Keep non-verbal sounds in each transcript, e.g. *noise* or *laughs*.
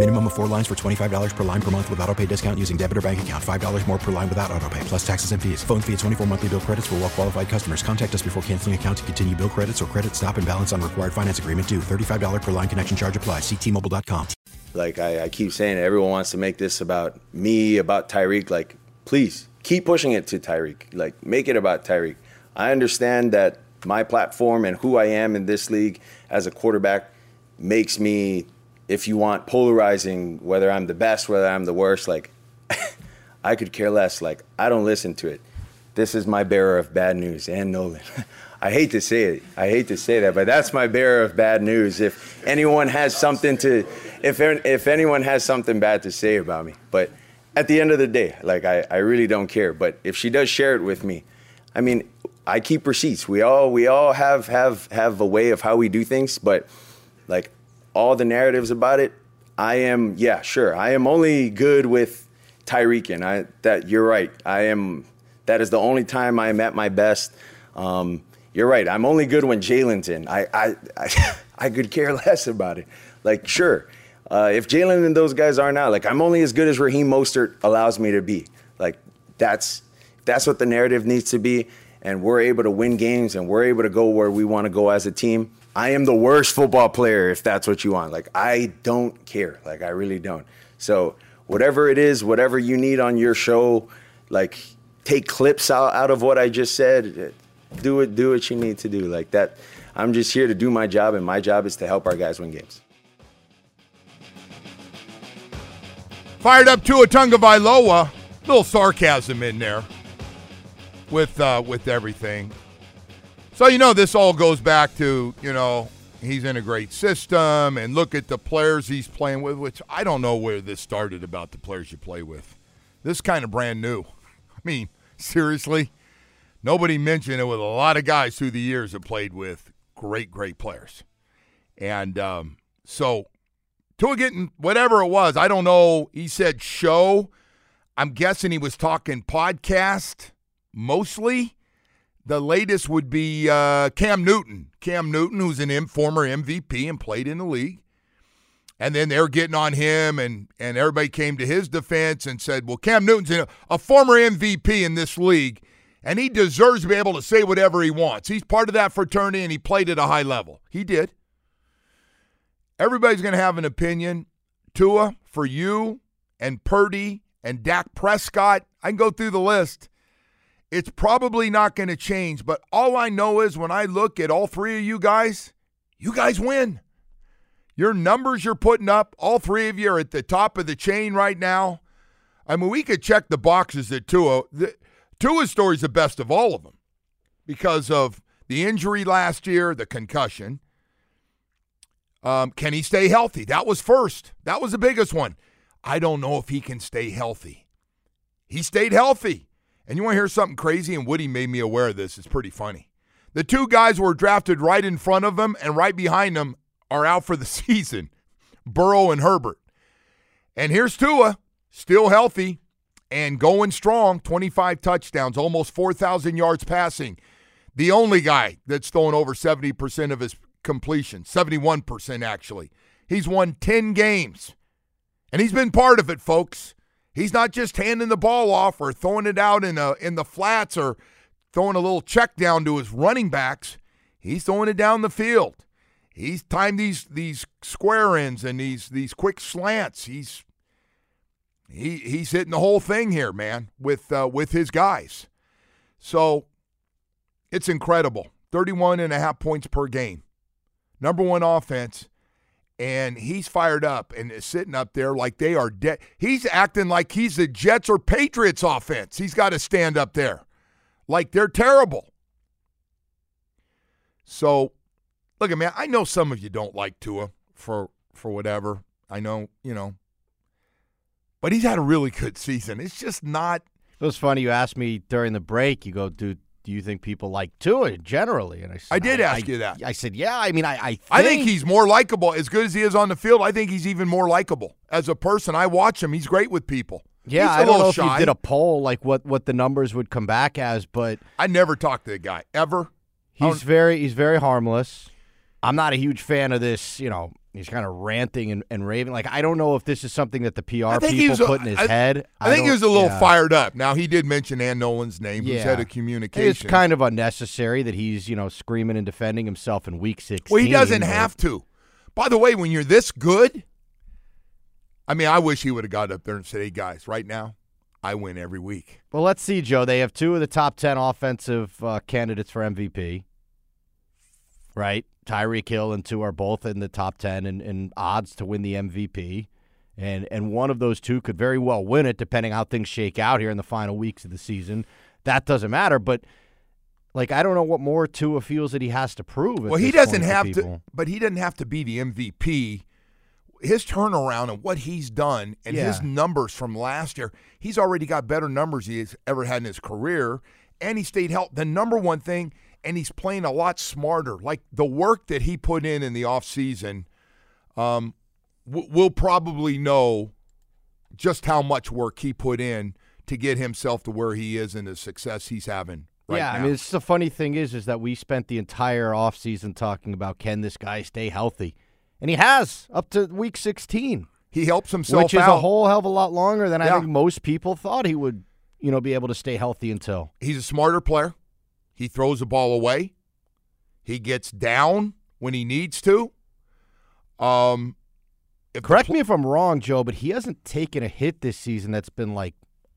Minimum of four lines for $25 per line per month with auto pay discount using debit or bank account. $5 more per line without auto pay, plus taxes and fees. Phone fee at 24 monthly bill credits for well qualified customers. Contact us before canceling account to continue bill credits or credit stop and balance on required finance agreement due. $35 per line connection charge applies. Ctmobile.com. Like I, I keep saying, everyone wants to make this about me, about Tyreek. Like, please keep pushing it to Tyreek. Like, make it about Tyreek. I understand that my platform and who I am in this league as a quarterback makes me, if you want, polarizing. Whether I'm the best, whether I'm the worst. Like, *laughs* I could care less. Like, I don't listen to it. This is my bearer of bad news, Ann Nolan. *laughs* I hate to say it. I hate to say that, but that's my bearer of bad news. If anyone has something to, if if anyone has something bad to say about me, but at the end of the day, like I, I really don't care. But if she does share it with me, I mean, I keep receipts. We all we all have have have a way of how we do things, but like all the narratives about it, I am yeah sure. I am only good with Tyreek, and I that you're right. I am. That is the only time I am at my best. Um, you're right. I'm only good when Jaylen's in. I, I, I, *laughs* I could care less about it. Like, sure, uh, if Jaylen and those guys are not, like, I'm only as good as Raheem Mostert allows me to be. Like, that's that's what the narrative needs to be. And we're able to win games, and we're able to go where we want to go as a team. I am the worst football player if that's what you want. Like, I don't care. Like, I really don't. So, whatever it is, whatever you need on your show, like, take clips out, out of what I just said do it do what you need to do like that i'm just here to do my job and my job is to help our guys win games Fired up Tua Tagovailoa. Little sarcasm in there with uh, with everything. So you know this all goes back to you know he's in a great system and look at the players he's playing with. Which I don't know where this started about the players you play with. This is kind of brand new. *laughs* I mean, seriously, nobody mentioned it with a lot of guys through the years have played with great, great players, and um, so Tua getting whatever it was. I don't know. He said show. I'm guessing he was talking podcast mostly. The latest would be uh, Cam Newton. Cam Newton, who's an M- former MVP and played in the league. And then they're getting on him, and, and everybody came to his defense and said, well, Cam Newton's a, a former MVP in this league, and he deserves to be able to say whatever he wants. He's part of that fraternity, and he played at a high level. He did. Everybody's going to have an opinion. Tua, for you, and Purdy, and Dak Prescott, I can go through the list. It's probably not going to change, but all I know is when I look at all three of you guys, you guys win. Your numbers you're putting up, all three of you are at the top of the chain right now. I mean, we could check the boxes at Tua. The, Tua's story is the best of all of them because of the injury last year, the concussion. Um, can he stay healthy? That was first. That was the biggest one. I don't know if he can stay healthy. He stayed healthy. And you want to hear something crazy? And Woody made me aware of this. It's pretty funny. The two guys were drafted right in front of him and right behind him are out for the *laughs* season Burrow and Herbert. And here's Tua, still healthy and going strong 25 touchdowns, almost 4,000 yards passing. The only guy that's throwing over 70% of his completion, 71% actually. He's won 10 games. And he's been part of it, folks. He's not just handing the ball off or throwing it out in a, in the flats or throwing a little check down to his running backs. He's throwing it down the field. He's timed these these square ends and these these quick slants. He's he he's hitting the whole thing here, man, with uh, with his guys. So it's incredible. 31 and a half points per game number one offense, and he's fired up and is sitting up there like they are dead. He's acting like he's the Jets or Patriots offense. He's got to stand up there like they're terrible. So, look at man, I know some of you don't like Tua for for whatever. I know, you know. But he's had a really good season. It's just not It was funny. You asked me during the break. You go, dude. Do you think people like Tua generally? And I said, I did ask I, you that. I said, yeah. I mean, I, I think, I think he's more likable. As good as he is on the field, I think he's even more likable as a person. I watch him; he's great with people. Yeah, he's a I don't little know if you did a poll, like what what the numbers would come back as, but I never talked to the guy ever. he's very he's very harmless. I'm not a huge fan of this. You know, he's kind of ranting and, and raving. Like I don't know if this is something that the PR I people was put in his I- head. I, think he was a little yeah. fired up. Now he did mention Ann Nolan's name, who's Yeah. head of communication. It's kind of unnecessary that he's you know screaming and defending himself in week sixteen. well, he doesn't have to. By the way, when you're this good, I mean, I wish he would have got up there and said, "Hey guys, right now, I win every week." Well, let's see, Joe. They have two of the top 10 offensive uh, candidates for MVP. Right? Tyreek Hill and Tua are both in the top 10 and, in odds to win the MVP. And, and one of those two could very well win it, depending how things shake out here in the final weeks of the season. That doesn't matter. But, like, I don't know what more Tua feels that he has to prove. Well, he doesn't have to, but he doesn't have to be the MVP. His turnaround and what he's done and his numbers from last year, he's already got better numbers he's ever had in his career, and he stayed healthy. The number one thing, and he's playing a lot smarter. Like the work that he put in in the offseason, um, w- we'll probably know just how much work he put in to get himself to where he is and the success he's having right yeah, now. I mean, it's the funny thing is, is that we spent the entire offseason talking about can this guy stay healthy, and he has up to week 16, he helps himself which is out. a whole hell of a lot longer than I think most people thought he would, you know, be able to stay healthy until. He's a smarter player. He throws the ball away. He gets down when he needs to. Um, Correct pl- me if I'm wrong, Joe, but he hasn't taken a hit this season that's been like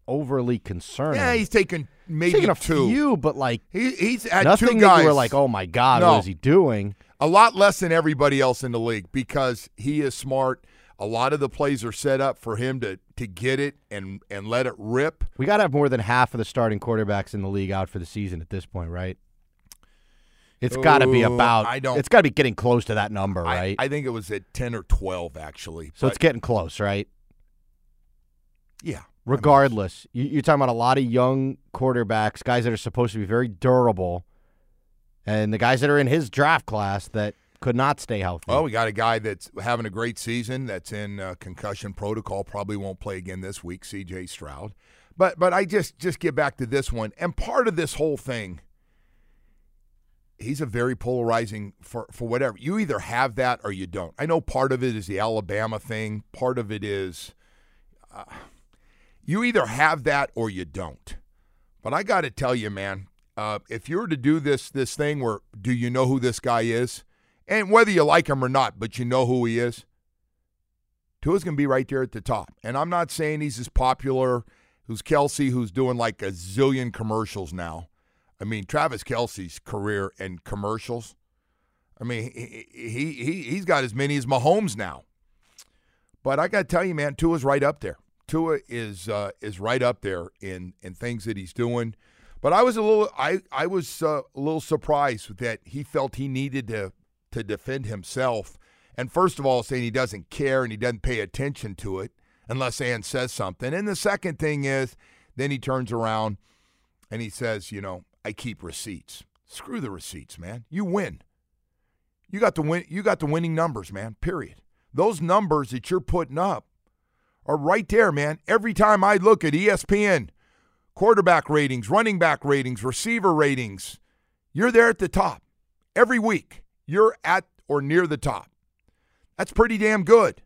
overly concerning. Yeah, he's taken He's maybe taken a two. few, but like He, he's had nothing two that guys. you were like, oh my god, No. what is he doing? a lot less than everybody else in the league because he is smart. A lot of the plays are set up for him to to get it and and let it rip. We got to have more than half of the starting quarterbacks in the league out for the season at this point, right? It's got to be about. I don't- It's got to be getting close to that number, right? I, think it was at ten or twelve actually. so it's getting close, right? yeah. Regardless, you, you're talking about a lot of young quarterbacks, guys that are supposed to be very durable, and the guys that are in his draft class that could not stay healthy. Well, we got a guy that's having a great season. That's in uh, concussion protocol. Probably won't play again this week. C.J. Stroud. But but I just just get back to this one. And part of this whole thing, he's a very polarizing for for whatever. You either have that or you don't. I know part of it is the Alabama thing. Part of it is uh, you either have that or you don't. But I got to tell you, man, uh, if you were to do this this thing where do you know who this guy is? And whether you like him or not, but you know who he is, Tua's going to be right there at the top. And I'm not saying he's as popular who's Kelce, who's doing like a zillion commercials now. I mean, Travis Kelce's career and commercials. I mean, he, he, he, he's got as many as Mahomes now. But I got to tell you, man, Tua's right up there. Tua is uh, is right up there in in things that he's doing. But I was a little I I was uh, a little surprised that he felt he needed to to defend himself. And first of all, saying he doesn't care and he doesn't pay attention to it unless Ann says something. And the second thing is, then he turns around and he says, you know, I keep receipts. Screw the receipts, man. You win. You got the win. You got the winning numbers, man. Period. Those numbers that you're putting up are right there, man. Every time I look at ESPN, quarterback ratings, running back ratings, receiver ratings, you're there at the top every week. You're at or near the top. That's pretty damn good.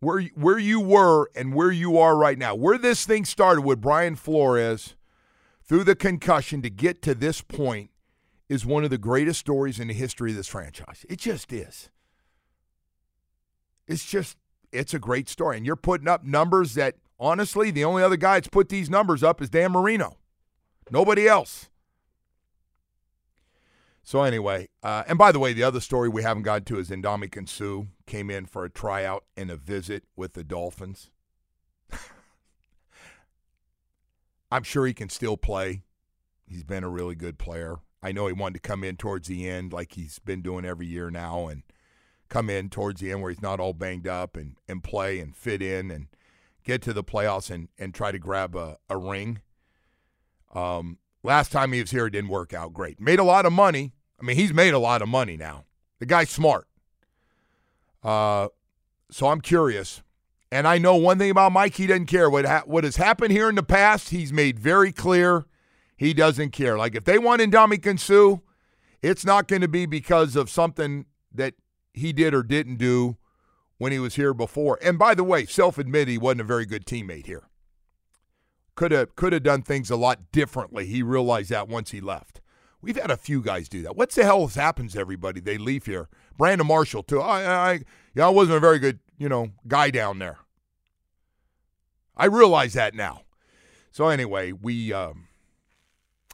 Where where you were and where you are right now, where this thing started with Brian Flores through the concussion to get to this point is one of the greatest stories in the history of this franchise. It just is. It's just it's a great story. And you're putting up numbers that honestly, the only other guy that's put these numbers up is Dan Marino. Nobody else. So anyway, uh, and by the way, the other story we haven't gotten to is Ndamukong Suh came in for a tryout and a visit with the Dolphins. *laughs* I'm sure he can still play. He's been a really good player. I know he wanted to come in towards the end like he's been doing every year now and come in towards the end where he's not all banged up and, and play and fit in and get to the playoffs and, and try to grab a, a ring. Um, last time he was here, it didn't work out great. Made a lot of money. I mean, he's made a lot of money now. The guy's smart. Uh, so I'm curious. And I know one thing about Mike, he doesn't care. What, ha- what has happened here in the past, he's made very clear he doesn't care. Like if they want Ndamukong Suh, it's not going to be because of something that he did or didn't do when he was here before. And by the way, self-admitted he wasn't a very good teammate here. Could have could have done things a lot differently. He realized that once he left. We've had a few guys do that. What the hell happens to everybody? They leave here. Brandon Marshall too. I, I, yeah, I wasn't a very good, you know, guy down there. I realize that now. So anyway, we, um,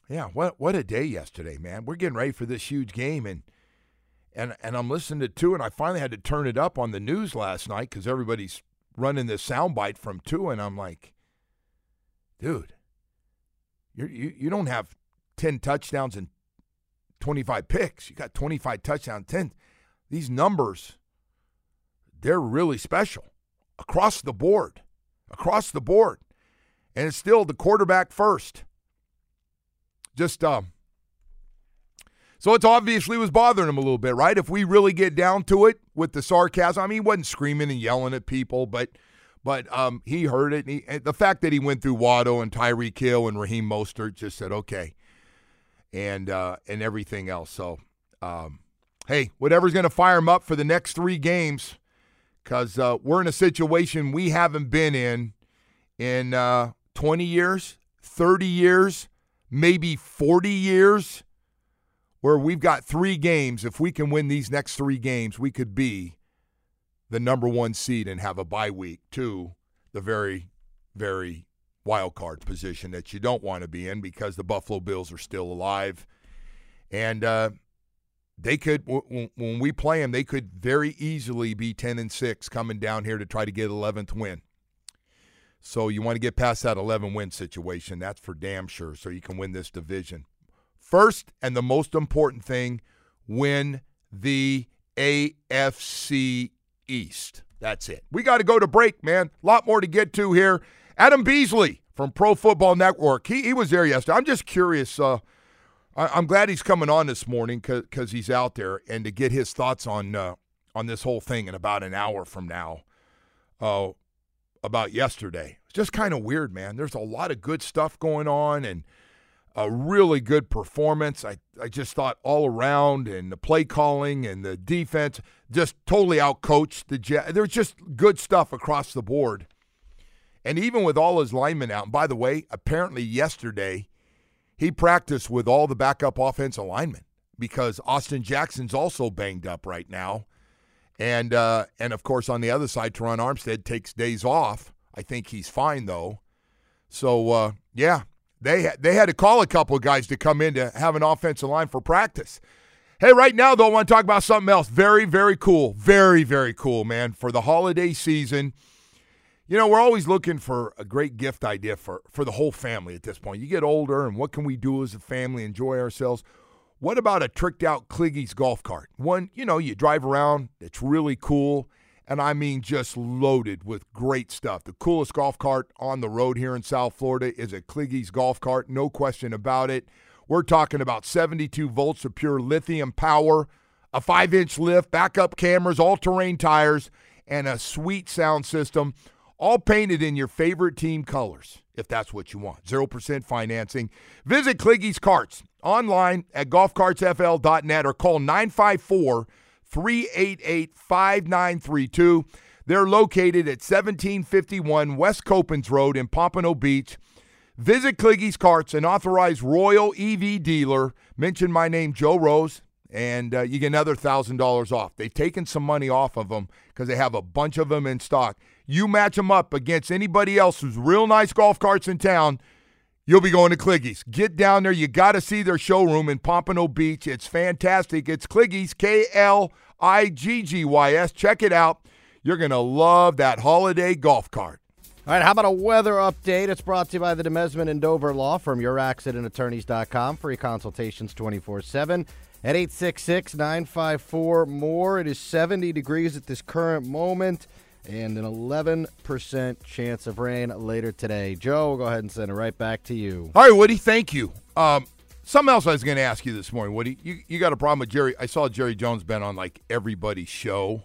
yeah, what what a day yesterday, man. We're getting ready for this huge game, and and and I'm listening to Tua, and I finally had to turn it up on the news last night because everybody's running this soundbite from Tua, and I'm like, dude, you you you don't have ten touchdowns and 25 picks. You got 25 touchdowns, 10. These numbers, they're really special across the board, across the board, and it's still the quarterback first. Just um. So it's obviously was bothering him a little bit, right? If we really get down to it with the sarcasm, I mean, he wasn't screaming and yelling at people, but but um, he heard it. And, he, the fact that he went through Waddle and Tyreek Hill and Raheem Mostert just said, okay, and uh, and everything else. So, um, hey, whatever's going to fire him up for the next three games, because uh, we're in a situation we haven't been in in uh, 20 years, 30 years, maybe 40 years, where we've got three games. If we can win these next three games, we could be the number one seed and have a bye week to the very, very wild card position that you don't want to be in because the Buffalo Bills are still alive, and uh, they could w- when we play them, they could very easily be ten and six coming down here to try to get eleventh win. So you want to get past that 11 win situation. That's for damn sure. So you can win this division. First and the most important thing, win the AFC East. That's it. We got to go to break, man. A lot more to get to here. Adam Beasley from Pro Football Network. He, he was there yesterday. I'm just curious. Uh, I, am glad he's coming on this morning because he's out there and to get his thoughts on uh, on this whole thing in about an hour from now uh, about yesterday. It's just kind of weird, man. There's a lot of good stuff going on and a really good performance. I, I just thought all around and the play calling and the defense just totally outcoached the Jet. There's just good stuff across the board. And even with all his linemen out, and by the way, apparently yesterday he practiced with all the backup offensive linemen because Austin Jackson's also banged up right now. And uh, and of course on the other side, Terron Armstead takes days off. I think he's fine though. So uh, yeah, they they had to call a couple of guys to come in to have an offensive line for practice. Hey, right now though, I want to talk about something else. Very very cool, very very cool, man. For the holiday season, you know, we're always looking for a great gift idea for, for the whole family at this point. You get older, and what can we do as a family, enjoy ourselves? What about a tricked out Kliggy's golf cart? One, you know, you drive around, it's really cool, and I mean just loaded with great stuff. The coolest golf cart on the road here in South Florida is a Kliggy's golf cart, no question about it. We're talking about 72 volts of pure lithium power, a five inch lift, backup cameras, all terrain tires, and a sweet sound system all painted in your favorite team colors, if that's what you want. 0% financing. Visit Kliggy's Carts online at golfcartsfl.net or call 954 388 5932. They're located at 1751 West Copans Road in Pompano Beach. Visit Kliggy's Carts, an authorized Royal EV dealer. Mention my name, Joe Rose, and uh, you get another $1,000 off. They've taken some money off of them because they have a bunch of them in stock. You match them up against anybody else who's real nice golf carts in town, You'll be going to Kliggy's. Get down there. You got to see their showroom in Pompano Beach. It's fantastic. It's Kliggy's, K L I G G Y S. Check it out. You're going to love that holiday golf cart. All right, how about a weather update? It's brought to you by the Demesman and Dover Law from youraccidentattorneys.com. Free consultations 24 7 at 866 954 more. It is 70 degrees at this current moment and an 11% chance of rain later today. Joe, we'll go ahead and send it right back to you. All right, Woody, thank you. Um, something else I was going to ask you this morning, Woody. You, you got a problem with Jerry? I saw Jerry Jones been on like everybody's show,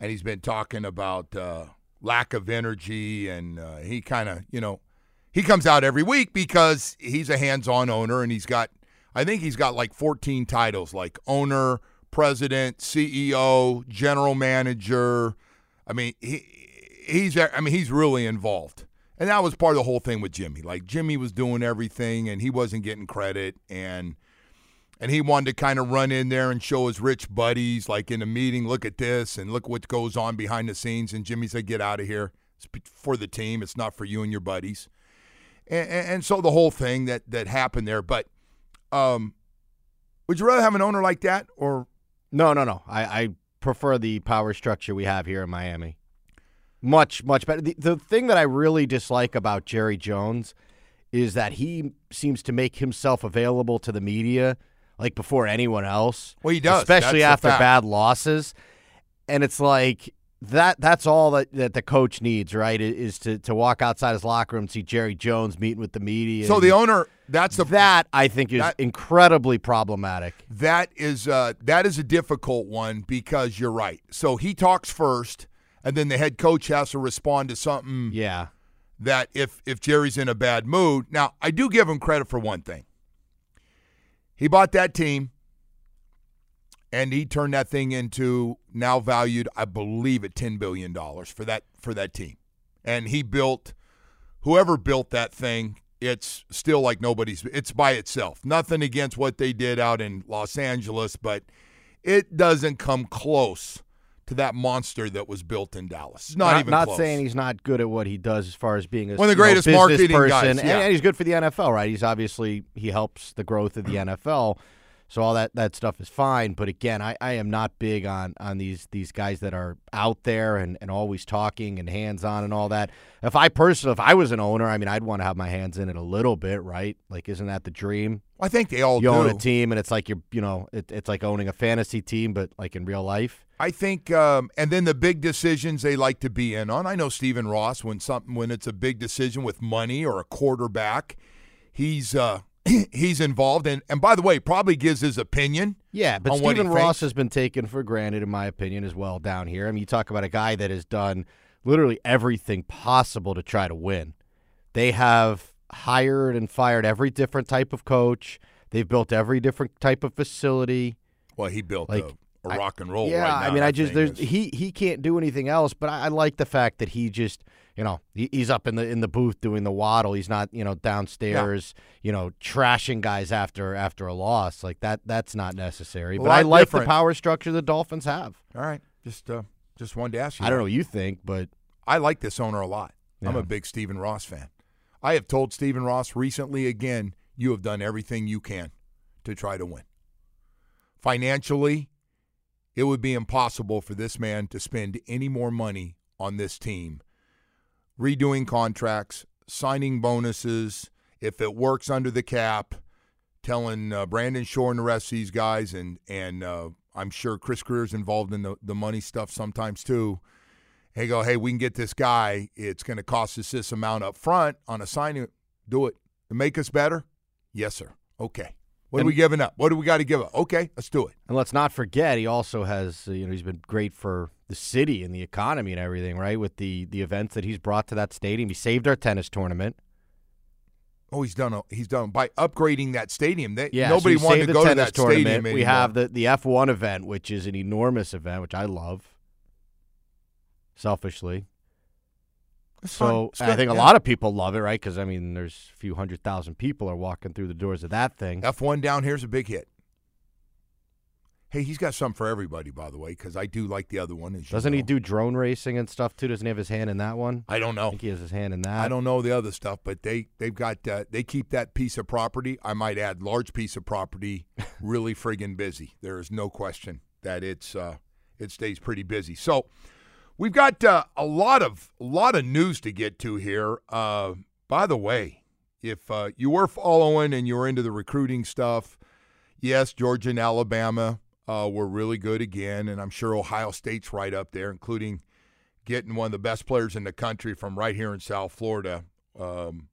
and he's been talking about uh, lack of energy, and uh, he kind of, you know, he comes out every week because he's a hands-on owner, and he's got, I think he's got like 14 titles, like owner, president, CEO, general manager. I mean, he he's I mean he's really involved. And that was part of the whole thing with Jimmy. Like Jimmy was doing everything and he wasn't getting credit and and he wanted to kind of run in there and show his rich buddies like in a meeting, look at this and look what goes on behind the scenes and Jimmy said get out of here. It's for the team, it's not for you and your buddies. And, and so the whole thing that that happened there, but um would you rather have an owner like that or no, no, no. I, I prefer the power structure we have here in Miami. Much, much better. The, the thing that I really dislike about Jerry Jones is that he seems to make himself available to the media like before anyone else. Well, he does, especially that's after bad losses. And it's like that. That's all that, that the coach needs, right? Is to to walk outside his locker room and see Jerry Jones meeting with the media. So the owner, that's the that I think is that, incredibly problematic. That is uh, that is a difficult one because you're right. So he talks first, and then the head coach has to respond to something. Yeah. That if if Jerry's in a bad mood, now I do give him credit for one thing. He bought that team, and he turned that thing into now valued, I believe, at ten billion dollars for that for that team, and he built. Whoever built that thing it's still like nobody's it's by itself. Nothing against what they did out in los angeles but it doesn't come close to that monster that was built in dallas. It's not, not even not close. saying he's not good at what he does as far as being a one of the you know, greatest marketing person. guys and, and he's good for the nfl right? He's obviously he helps the growth of the nfl so all that, that stuff is fine, but again, I, I am not big on, on these these guys that are out there and, and always talking and hands on and all that. If I personally, if I was an owner, I mean, I'd want to have my hands in it a little bit, right? Like, isn't that the dream? I think they all you do. own a team, and it's like you're, you know, it, it's like owning a fantasy team, but like in real life. I think, um, and then the big decisions they like to be in on. I know Stephen Ross when something when it's a big decision with money or a quarterback, he's uh, *clears throat* he's involved and and by the way probably gives his opinion yeah but stephen ross thinks. has been taken for granted in my opinion as well down here. I mean you talk about a guy that has done literally everything possible to try to win. They have hired and fired every different type of coach. They've built every different type of facility. Well he built like a, a rock and roll yeah right now, i mean i just there's is- he he can't do anything else but I, I like the fact that he just you know he's up in the in the booth doing the waddle he's not you know downstairs you know trashing guys after after a loss like that that's not necessary but i like different. the power structure the dolphins have all right just uh, just wanted to ask you i don't know what you think but I like this owner a lot. I'm a big Stephen Ross fan. I have told Stephen Ross recently again, you have done everything you can to try to win. Financially, it would be impossible for this man to spend any more money on this team. Redoing contracts, signing bonuses, if it works under the cap, telling uh, Brandon Shore and the rest of these guys, and and uh, I'm sure Chris Grier's involved in the, the money stuff sometimes too. Hey, go, hey, we can get this guy. It's going to cost us this amount up front on a signing. Do it. To make us better? Yes, sir. Okay. What are we giving up? What do we got to give up? Okay, let's do it. and let's not forget he also has uh, you know he's been great for the city and the economy and everything right with the the events that he's brought to that stadium he saved our tennis tournament Oh, he's done. A, he's done by upgrading that stadium. They, Yeah, nobody so wanted to go to that tournament. stadium We have the the F1 event, which is an enormous event, which I love. Selfishly, It's so I think a lot of people love it, right? Because I mean, there's a few hundred thousand people are walking through the doors of that thing. F1 down here is a big hit. Hey, he's got some for everybody, by the way, because I do like the other one. as Doesn't he know. do drone racing and stuff too? Doesn't he have his hand in that one? I don't know. I think he has his hand in that. I don't know the other stuff, but they they've got uh, they keep that piece of property. I might add, large piece of property, *laughs* really friggin' busy. There is no question that it's uh, it stays pretty busy. So we've got uh, a lot of a lot of news to get to here. Uh, by the way, if uh, you were following and you were into the recruiting stuff, yes, Georgia and Alabama uh, were really good again, and I'm sure Ohio State's right up there, including getting one of the best players in the country from right here in South Florida, um,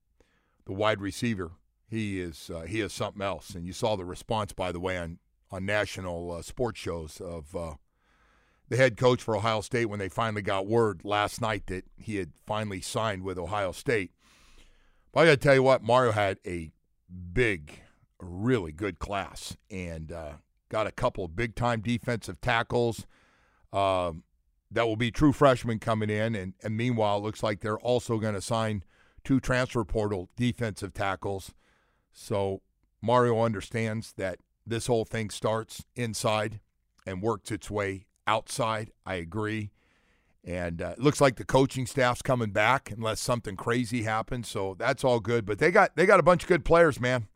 the wide receiver. He is uh, he is something else, and you saw the response, by the way, on on national uh, sports shows of uh, the head coach for Ohio State when they finally got word last night that he had finally signed with Ohio State. But I got to tell you what, Mario had a big, really good class, and uh, got a couple of big time defensive tackles. Um, that will be true freshmen coming in. And, and meanwhile, it looks like they're also going to sign two transfer portal defensive tackles. So Mario understands that this whole thing starts inside and works its way outside. I agree. And uh, it looks like the coaching staff's coming back unless something crazy happens. So that's all good. But they got they got a bunch of good players, man.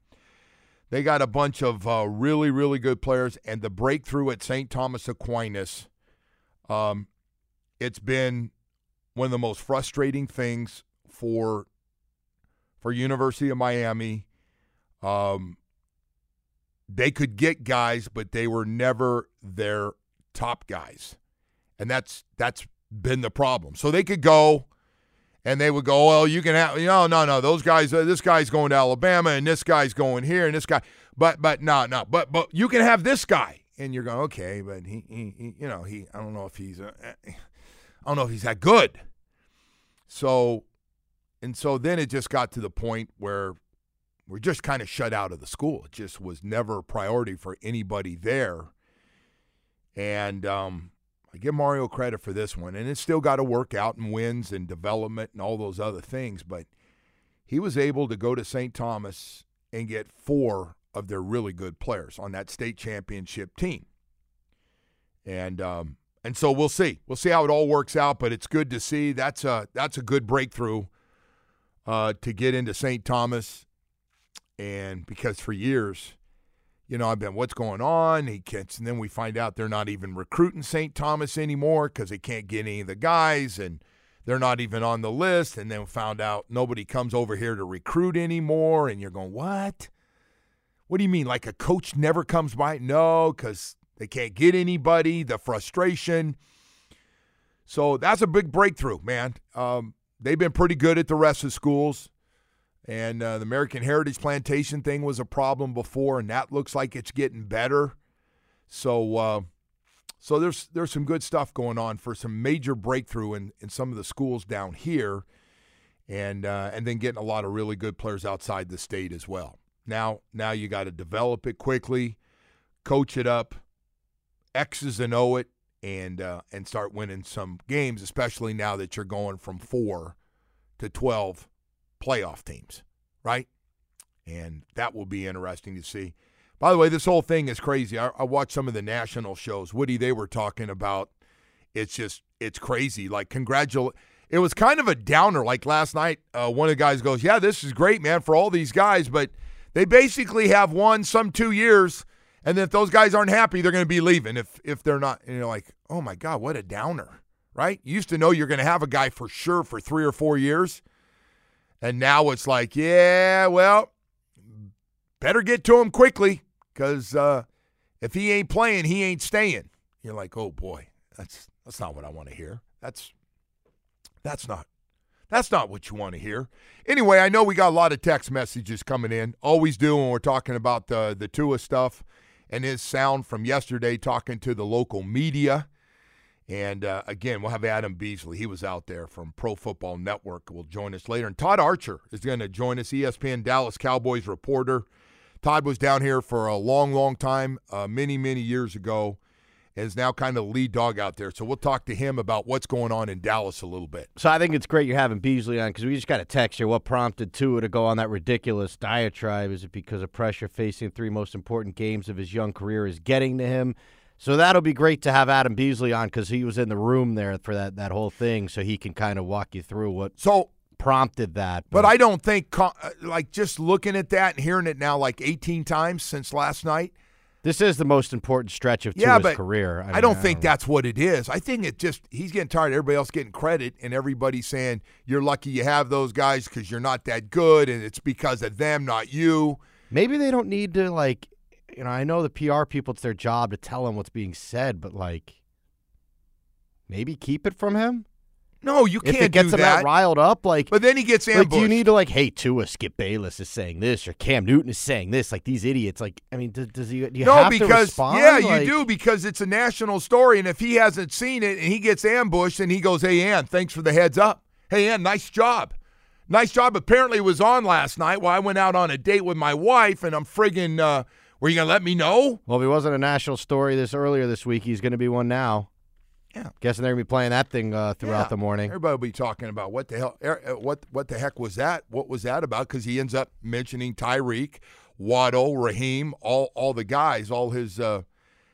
They got a bunch of uh, really really good players. And the breakthrough at St. Thomas Aquinas, um, it's been one of the most frustrating things for for University of Miami. Um, they could get guys, but they were never their top guys, and that's that's been the problem. So they could go, and they would go, well, you can have, no, no, no, those guys, uh, this guy's going to Alabama, and this guy's going here, and this guy, but but no, no, but but you can have this guy, and you're going, okay, but he, he, he you know, he, I don't know if he's, uh, I don't know if he's that good. So, and so then it just got to the point where we're just kind of shut out of the school. It just was never a priority for anybody there. And um, I give Mario credit for this one. And it's still got to work out and wins and development and all those other things. But he was able to go to St. Thomas and get four of their really good players on that state championship team. And um, and so we'll see. We'll see how it all works out. But it's good to see. That's a that's a good breakthrough uh, to get into St. Thomas. And because for years, you know, I've been, what's going on? He gets, and then we find out they're not even recruiting St. Thomas anymore because they can't get any of the guys, and they're not even on the list. And then found out nobody comes over here to recruit anymore. And you're going, what? What do you mean? Like a coach never comes by? No, because they can't get anybody. The frustration. So that's a big breakthrough, man. Um, they've been pretty good at the rest of schools. And uh, the American Heritage Plantation thing was a problem before, and that looks like it's getting better. So, uh, so there's there's some good stuff going on for some major breakthrough in, in some of the schools down here, and uh, and then getting a lot of really good players outside the state as well. Now, now you got to develop it quickly, coach it up, X's and O it, and uh, and start winning some games, especially now that you're going from four to twelve playoff teams, right? And that will be interesting to see. By the way, this whole thing is crazy. I, I watched some of the national shows. Woody, they were talking about it's just it's crazy. Like congratulate. It was kind of a downer. Like last night, uh, one of the guys goes, "Yeah, this is great, man, for all these guys, but they basically have won some two years, and then if those guys aren't happy, they're going to be leaving. If if they're not, and you're like, oh my god, what a downer, right? You used to know you're going to have a guy for sure for three or four years." And now it's like, yeah, well, better get to him quickly because uh, if he ain't playing, he ain't staying. You're like, oh boy, that's that's not what I want to hear. That's that's not that's not what you want to hear. Anyway, I know we got a lot of text messages coming in. Always do when we're talking about the the Tua stuff and his sound from yesterday, talking to the local media. And uh, again, we'll have Adam Beasley. He was out there from Pro Football Network. Will join us later. And Todd Archer is going to join us, ESPN Dallas Cowboys reporter. Todd was down here for a long, long time, uh, many, many years ago, and is now kind of the lead dog out there. So we'll talk to him about what's going on in Dallas a little bit. So I think it's great you're having Beasley on because we just got a text here. What prompted Tua to go on that ridiculous diatribe? Is it because of pressure facing three most important games of his young career is getting to him? So that'll be great to have Adam Beasley on because he was in the room there for that, that whole thing, so he can kind of walk you through what So, prompted that. but I don't think, uh, like, just looking at that and hearing it now like 18 times since last night, this is the most important stretch of yeah, Tua's career. I, don't think that's what it is. I think it just he's getting tired everybody else getting credit and everybody saying you're lucky you have those guys because you're not that good and it's because of them, not you. Maybe they don't need to like, you know. I know the PR people; it's their job to tell him what's being said, but like, maybe keep it from him. No, you can't If it gets him that. riled up, like, But then he gets like, do you need to like, hey, Tua, Skip Bayless is saying this, or Cam Newton is saying this, like these idiots. Like, I mean, does, does he? Do you no, have to because respond? yeah, Like- you do because it's a national story, and if he hasn't seen it and he gets ambushed and he goes, "Hey, Ann, thanks for the heads up. Hey, Ann, nice job, nice job." Apparently, was on last night while I went out on a date with my wife, and I'm friggin'. Uh, were you gonna let me know? Well, if he wasn't a national story this earlier this week, he's going to be one now. Yeah. Guessing they're going to be playing that thing uh, throughout Yeah. the morning. Everybody will be talking about what the hell, er, uh, what what the heck was that? What was that about? Because he ends up mentioning Tyreek, Waddle, Raheem, all all the guys, all his uh,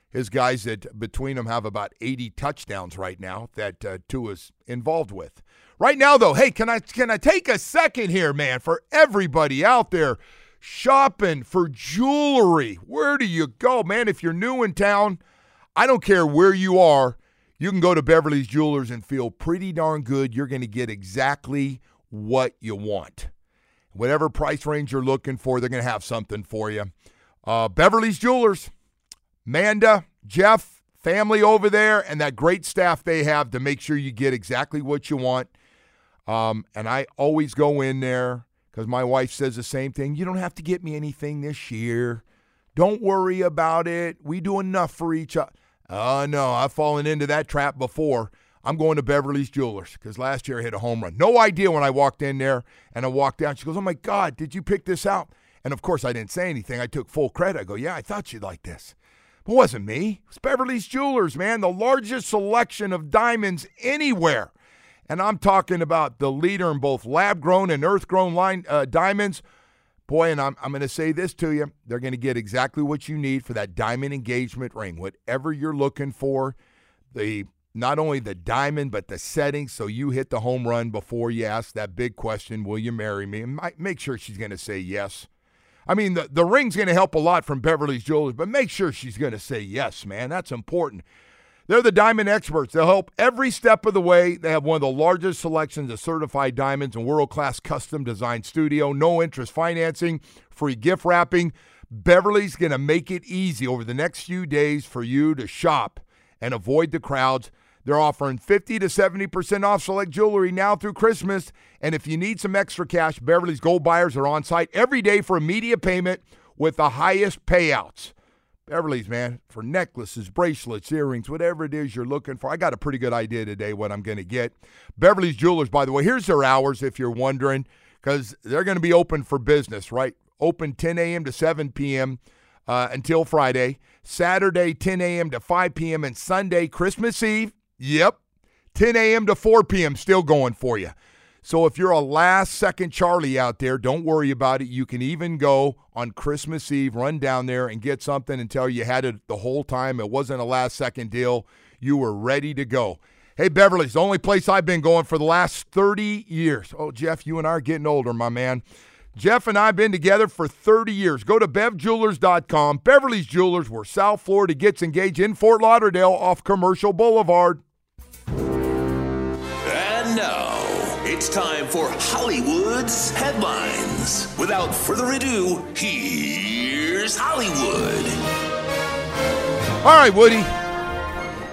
his guys that between them have about 80 touchdowns right now that uh, Tua's involved with. Right now, though, hey, can I can I take a second here, man, for everybody out there shopping for jewelry? Where do you go, man? If you're new in town, I don't care where you are. You can go to Beverly's Jewelers and feel pretty darn good. You're going to get exactly what you want. Whatever price range you're looking for, they're going to have something for you. Uh, Beverly's Jewelers, Manda, Jeff, family over there, and that great staff they have to make sure you get exactly what you want. Um, and I always go in there because my wife says the same thing. You don't have to get me anything this year. Don't worry about it. We do enough for each other. Oh, uh, no, I've fallen into that trap before. I'm going to Beverly's Jewelers because last year I hit a home run. No idea when I walked in there and I walked down. She goes, Oh my God, did you pick this out? And of course, I didn't say anything. I took full credit. I go, Yeah, I thought you'd like this. But it wasn't me. It's Beverly's Jewelers, man. The largest selection of diamonds anywhere. And I'm talking about the leader in both lab grown and earth grown line uh, diamonds. Boy, and I'm, I'm going to say this to you. They're going to get exactly what you need for that diamond engagement ring. Whatever you're looking for, the not only the diamond, but the setting, so you hit the home run before you ask that big question, will you marry me? And make sure she's going to say yes. I mean, the, the ring's going to help a lot from Beverly's Jewelers, but make sure she's going to say yes, man. That's important. They're the diamond experts. They'll help every step of the way. They have one of the largest selections of certified diamonds and world class custom design studio, no interest financing, free gift wrapping. Beverly's going to make it easy over the next few days for you to shop and avoid the crowds. They're offering 50 to 70% off select jewelry now through Christmas. And if you need some extra cash, Beverly's Gold buyers are on site every day for immediate payment with the highest payouts. Beverly's, man, for necklaces, bracelets, earrings, whatever it is you're looking for. I got a pretty good idea today what I'm going to get. Beverly's Jewelers, by the way, here's their hours if you're wondering, because they're going to be open for business, right? Open 10 a.m. to 7 p.m. Uh, until Friday, Saturday 10 a.m. to 5 p.m., and Sunday, Christmas Eve, yep, 10 a.m. to 4 p.m. still going for you. So if you're a last second Charlie out there, don't worry about it. You can even go on Christmas Eve, run down there and get something and tell you had it the whole time. It wasn't a last second deal. You were ready to go. Hey, Beverly's the only place I've been going for the last 30 years. Oh, Jeff, you and I are getting older, my man. Jeff and I have been together for 30 years. Go to bevjewelers.com. Beverly's Jewelers, where South Florida gets engaged in Fort Lauderdale off Commercial Boulevard. It's time for Hollywood's headlines. Without further ado, here's Hollywood. All right, Woody.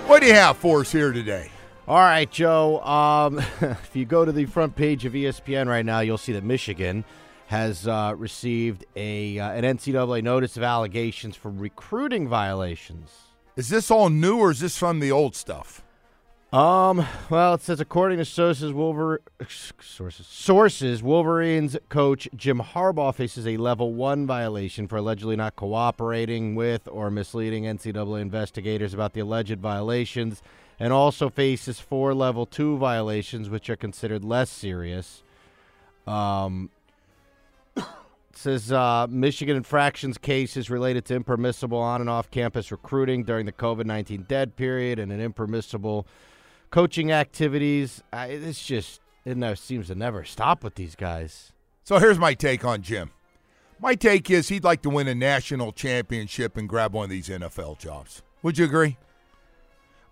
What do you have for us here today? All right, Joe. Um, *laughs* if you go to the front page of ESPN right now, you'll see that Michigan has uh, received a uh, an NCAA notice of allegations for recruiting violations. Is this all new or is this from the old stuff? Um, well, it says according to sources, Wolver- sources, sources, Wolverines coach Jim Harbaugh faces a level one violation for allegedly not cooperating with or misleading NCAA investigators about the alleged violations, and also faces four level two violations, which are considered less serious. Um, *coughs* says uh, Michigan infractions cases related to impermissible on and off campus recruiting during the COVID 19 dead period and an impermissible coaching activities. I, it's just, it never, seems to never stop with these guys. So here's my take on Jim. My take is he'd like to win a national championship and grab one of these NFL jobs. Would you agree?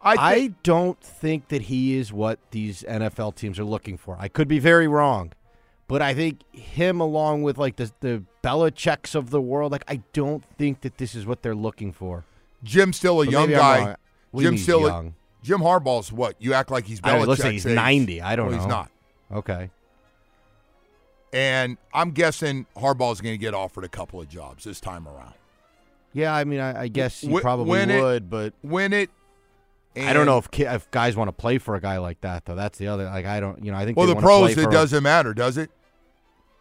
I, I don't think that he is what these NFL teams are looking for. I could be very wrong. But I think him, along with like the the Belichick's of the world, like I don't think that this is what they're looking for. Jim's still a But young guy. wrong. What do Jim's still young? A, Jim Harbaugh's what? You act like he's Belichick's looks like he's age. 90. I don't Well, know. He's not. Okay. And I'm guessing Harbaugh's going to get offered a couple of jobs this time around. Yeah, I mean, I, I guess he probably win it, would, but win it. I don't know if ki- if guys want to play for a guy like that though. That's the other. Like I don't, you know, I think. Well, the pros, it doesn't matter, does it?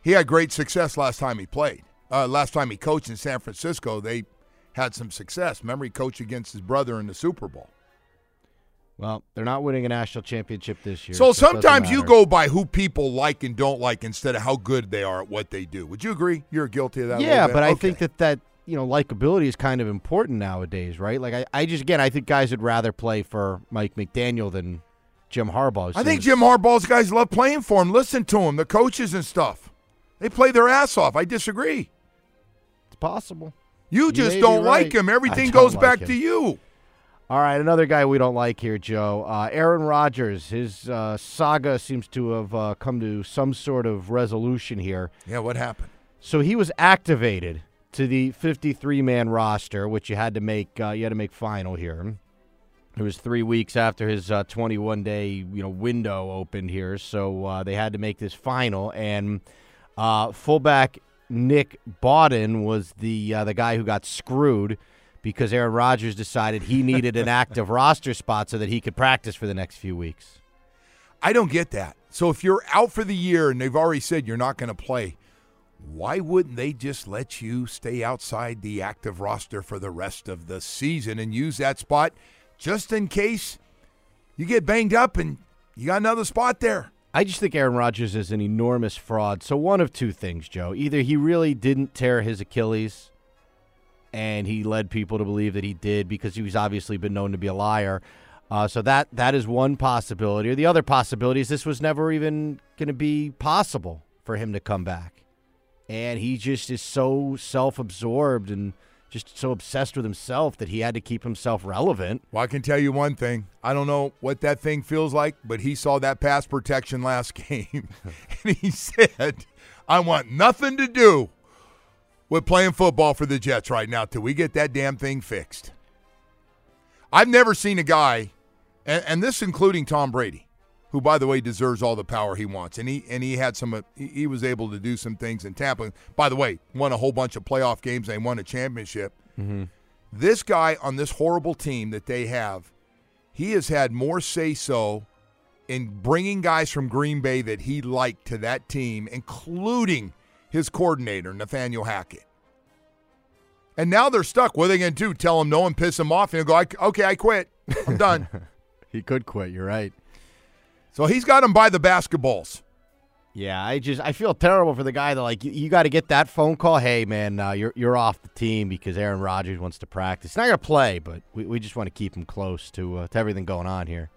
He had great success last time he played. Uh, last time he coached in San Francisco, they had some success. Remember, he coached against his brother in the Super Bowl. Well, they're not winning a national championship this year. So doesn't sometimes you go by who people like and don't like instead of how good they are at what they do. Would you agree? You're guilty of that. Yeah, but I think that that you know likability is kind of important nowadays, right? Like I, I just again, I think guys would rather play for Mike McDaniel than Jim Harbaugh. I think Jim Harbaugh's guys love playing for him. Listen to him, the coaches and stuff. They play their ass off. I disagree. it's possible. You You just don't like right. him. Everything don't goes like back him. to you. All right, another guy we don't like here, Joe. Uh, Aaron Rodgers. His uh, saga seems to have uh, come to some sort of resolution here. Yeah, what happened? So he was activated to the 53-man roster, which you had to make. Uh, you had to make final here. It was three weeks after his 21-day you know window opened here, so uh, they had to make this final. And uh, fullback Nick Bawden was the uh, the guy who got screwed because Aaron Rodgers decided he needed an active roster spot so that he could practice for the next few weeks. I don't get that. So if you're out for the year and they've already said you're not going to play, why wouldn't they just let you stay outside the active roster for the rest of the season and use that spot just in case you get banged up and you got another spot there? I just think Aaron Rodgers is an enormous fraud. So one of two things, Joe. Either he really didn't tear his Achilles and he led people to believe that he did because he was obviously been known to be a liar. Uh, so that that is one possibility. Or the other possibility is this was never even going to be possible for him to come back. And he just is so self-absorbed and just so obsessed with himself that he had to keep himself relevant. Well, I can tell you one thing. I don't know what that thing feels like, but he saw that pass protection last *laughs* game and he said, I want nothing to do with playing football for the Jets right now till we get that damn thing fixed. I've never seen a guy, and, and this including Tom Brady, who by the way deserves all the power he wants, and he and he had some, he, was able to do some things in Tampa. By the way, won a whole bunch of playoff games. They won a championship. Mm-hmm. This guy on this horrible team that they have, he has had more say so in bringing guys from Green Bay that he liked to that team, including his coordinator, Nathaniel Hackett. And now they're stuck. What are they going to do? Tell him no and piss him off? And he'll go, "I- okay, I quit. I'm done. *laughs* He could quit. You're right. so he's got him by the basketballs. Yeah, I just I feel terrible for the guy that like you, you got to get that phone call. Hey man, uh, you're you're off the team because Aaron Rodgers wants to practice. He's not gonna play, but we, we just want to keep him close to uh, to everything going on here.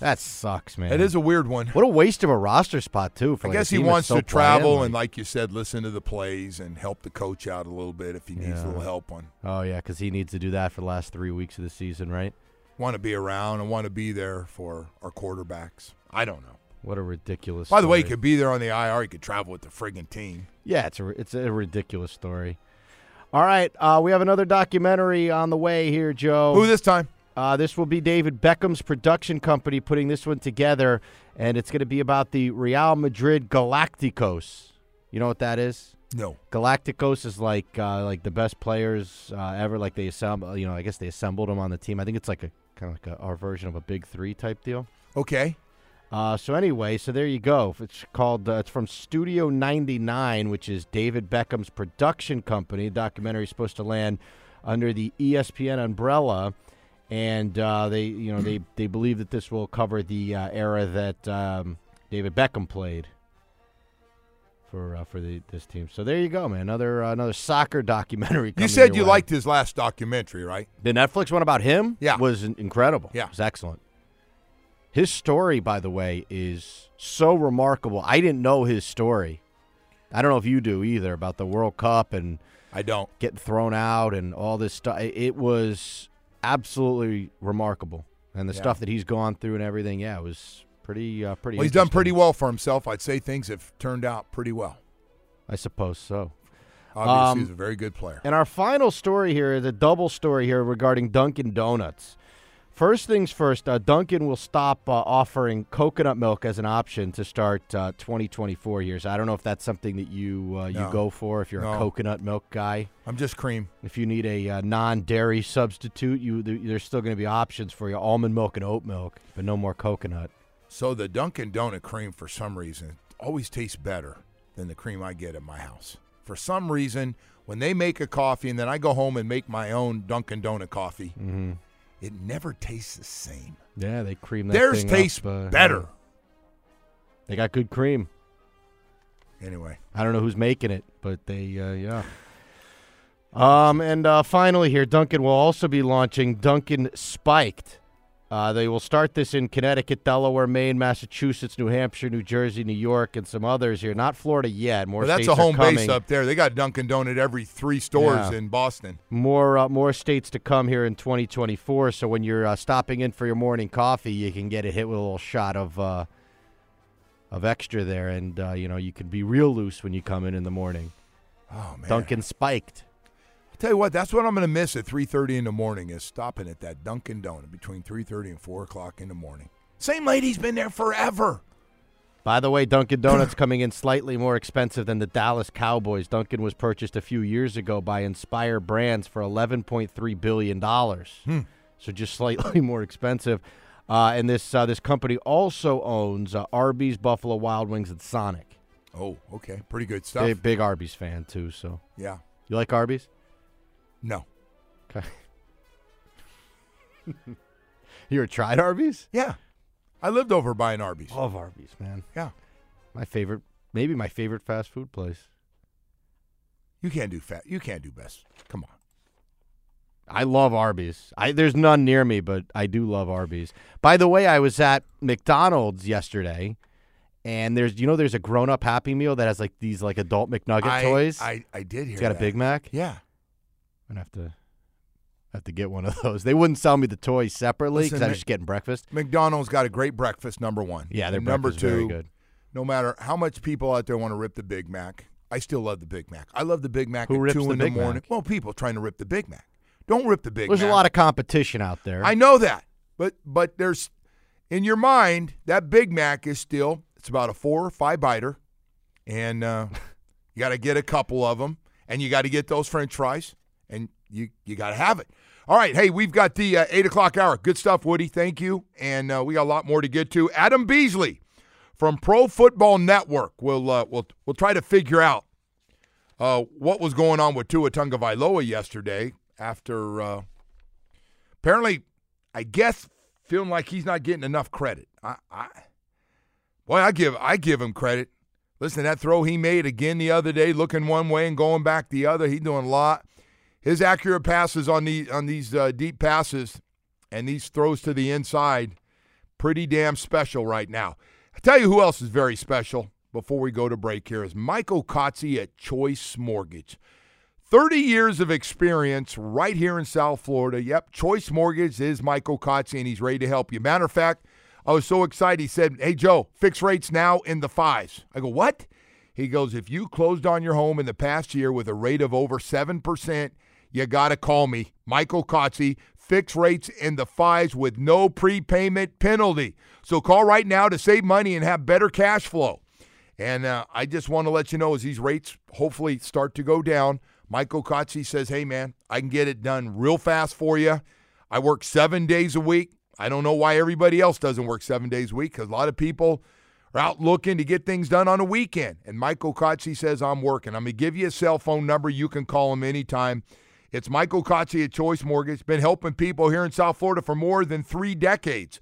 That sucks, man. It is a weird one. what a waste of a roster spot too. For I like, guess he wants so to travel and, like- you said, listen to the plays and help the coach out a little bit if he needs a little help on. oh yeah, because he needs to do that for the last three weeks of the season, right? Want to be around and want to be there for our quarterbacks. I don't know. What a ridiculous. By the way, he could be there on the IR. He could travel with the friggin' team. Yeah, it's a it's a ridiculous story. All right, uh, we have another documentary on the way here, Joe. Who this time? Uh, this will be David Beckham's production company putting this one together, and it's going to be about the Real Madrid Galacticos. You know what that is? No. Galacticos is like uh, like the best players uh, ever. Like they assemble, you know, I guess they assembled them on the team. I think it's like a kind of like a, our version of a big three type deal. Okay. Uh, so anyway, so there you go. It's called. Uh, it's from Studio 99, which is David Beckham's production company. The documentary is supposed to land under the ESPN umbrella, and uh, they, you know, they *clears throat* they believe that this will cover the uh, era that um, David Beckham played for uh, for the, this team. So there you go, man. Another uh, another soccer *laughs* documentary. You said you way. liked his last documentary, right? the Netflix one about him. Yeah. was incredible. Yeah. it was excellent. His story, by the way, is so remarkable. I didn't know his story. I don't know if you do either about the World Cup and I don't. getting thrown out and all this stuff. It was absolutely remarkable, and the Yeah. stuff that he's gone through and everything. Yeah, it was pretty uh, pretty. Well, he's done pretty well for himself. I'd say things have turned out pretty well. I suppose so. Obviously, Um, he's a very good player. And our final story here is a double story here regarding Dunkin' Donuts. First things first, uh, Dunkin' will stop uh, offering coconut milk as an option to start uh, 2024 here. So I don't know if that's something that you uh, you No. go for if you're a coconut milk guy. I'm just cream. If you need a uh, non-dairy substitute, you there- there's still going to be options for you: almond milk and oat milk, but no more coconut. So the Dunkin' Donut cream, for some reason, always tastes better than the cream I get at my house. For some reason, when they make a coffee and then I go home and make my own Dunkin' Donut coffee, Mm-hmm. It never tastes the same. Yeah, they cream that Theirs thing tastes up, uh, better. They got good cream. Anyway, I don't know who's making it, but they, uh, yeah. Um, and uh, finally, here, Dunkin' will also be launching Dunkin' Spiked. Uh, they will start this in Connecticut, Delaware, Maine, Massachusetts, New Hampshire, New Jersey, New York, and some others here. Not Florida yet. More well, that's a home base up there. They got Dunkin' Donut every three stores Yeah. in Boston. More uh, more states to come here in 2024. So when you're uh, stopping in for your morning coffee, you can get a hit with a little shot of uh, of extra there, and uh, you know you can be real loose when you come in in the morning. Oh man, Dunkin' spiked. Tell you what, that's what I'm going to miss at 3:30 in the morning is stopping at that Dunkin' Donut between 3:30 and 4 o'clock in the morning. Same lady's been there forever. By the way, Dunkin' Donuts coming in slightly more expensive than the Dallas Cowboys. Dunkin' was purchased a few years ago by Inspire Brands for $11.3 billion. Hmm. So just slightly *laughs* more expensive. Uh, and this uh, this company also owns uh, Arby's, Buffalo Wild Wings, and Sonic. Oh, okay, pretty good stuff. Big, big Arby's fan, too. So Yeah, You like Arby's? No, Okay. *laughs* you ever tried Arby's? yeah. I lived over by an Arby's. Love Arby's, man. Yeah, My favorite, maybe my favorite fast food place. you can't do fat. You can't do best. Come on. I love Arby's. I there's none near me, but I do love Arby's. By the way, I was at McDonald's yesterday, and there's you know there's a grown up Happy Meal that has like these like adult McNugget I, toys. I I did hear. it's got that. a Big Mac. Yeah. I'm gonna have to have to get one of *laughs* those. They wouldn't sell me the toys separately because Listen, I Mc- was just getting breakfast. McDonald's got a great breakfast. Number one. Yeah, their number two. very good. No matter how much people out there want to rip the Big Mac, I still love the Big Mac. I love the Big Mac Who at rips two the in Big the morning. Mac? Well, people trying to rip the Big Mac. Don't rip the Big Mac. There's Mac. a lot of competition out there. I know that, but but there's in your mind that Big Mac is still it's about a four or five biter, and uh, *laughs* you got to get a couple of them, and you got to get those French fries, and you you got to have it. All right, hey, we've got the uh, eight o'clock hour. Good stuff, Woody. Thank you, and uh, we got a lot more to get to. Adam Beasley from Pro Football Network. We'll uh, we'll we'll try to figure out uh, what was going on with Tua Tagovailoa yesterday after uh, apparently, I guess, feeling like he's not getting enough credit. I, I, boy, I give I give him credit. Listen, that throw he made again the other day, looking one way and going back the other. He's doing a lot. His accurate passes on the on these uh, deep passes and these throws to the inside, pretty damn special right now. I tell you who else is very special. Before we go to break here is Michael Kotze at Choice Mortgage. 30 years of experience right here in South Florida. Yep, Choice Mortgage is Michael Kotze, and he's ready to help you. Matter of fact, I was so excited. He said, Hey, Joe, fixed rates now in the fives. I go, What? He goes, If you closed on your home in the past year with a rate of over 7%, you got to call me, Michael Kotze. Fixed rates in the fives with no prepayment penalty. So call right now to save money and have better cash flow. And uh, I just want to let you know as these rates hopefully start to go down, Michael Kotze says, hey, man, I can get it done real fast for you. I work seven days a week. I don't know why everybody else doesn't work seven days a week because a lot of people are out looking to get things done on a weekend. And Michael Kotze says, I'm working. I'm going to give you a cell phone number. You can call him anytime. It's Michael Kotze at Choice Mortgage. Been helping people here in South Florida for more than three decades.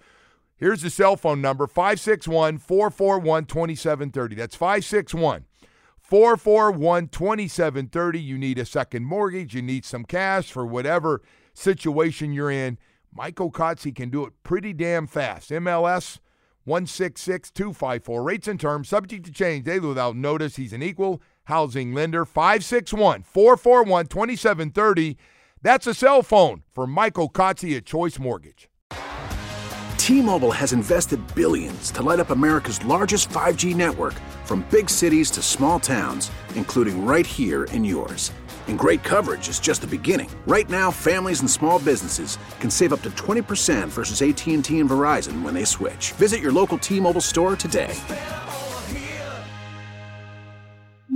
Here's the cell phone number 561 441 2730. That's 561 441 2730. You need a second mortgage, you need some cash for whatever situation you're in. Michael Kotze can do it pretty damn fast. MLS 166254. Rates and terms subject to change daily without notice. He's an equal housing lender. 561 441 2730. That's a cell phone for Michael Kotze at Choice Mortgage. T-Mobile has invested billions to light up America's largest 5G network from big cities to small towns, including right here in yours. And great coverage is just the beginning. Right now, families and small businesses can save up to 20% versus AT&T and Verizon when they switch. Visit your local T-Mobile store today.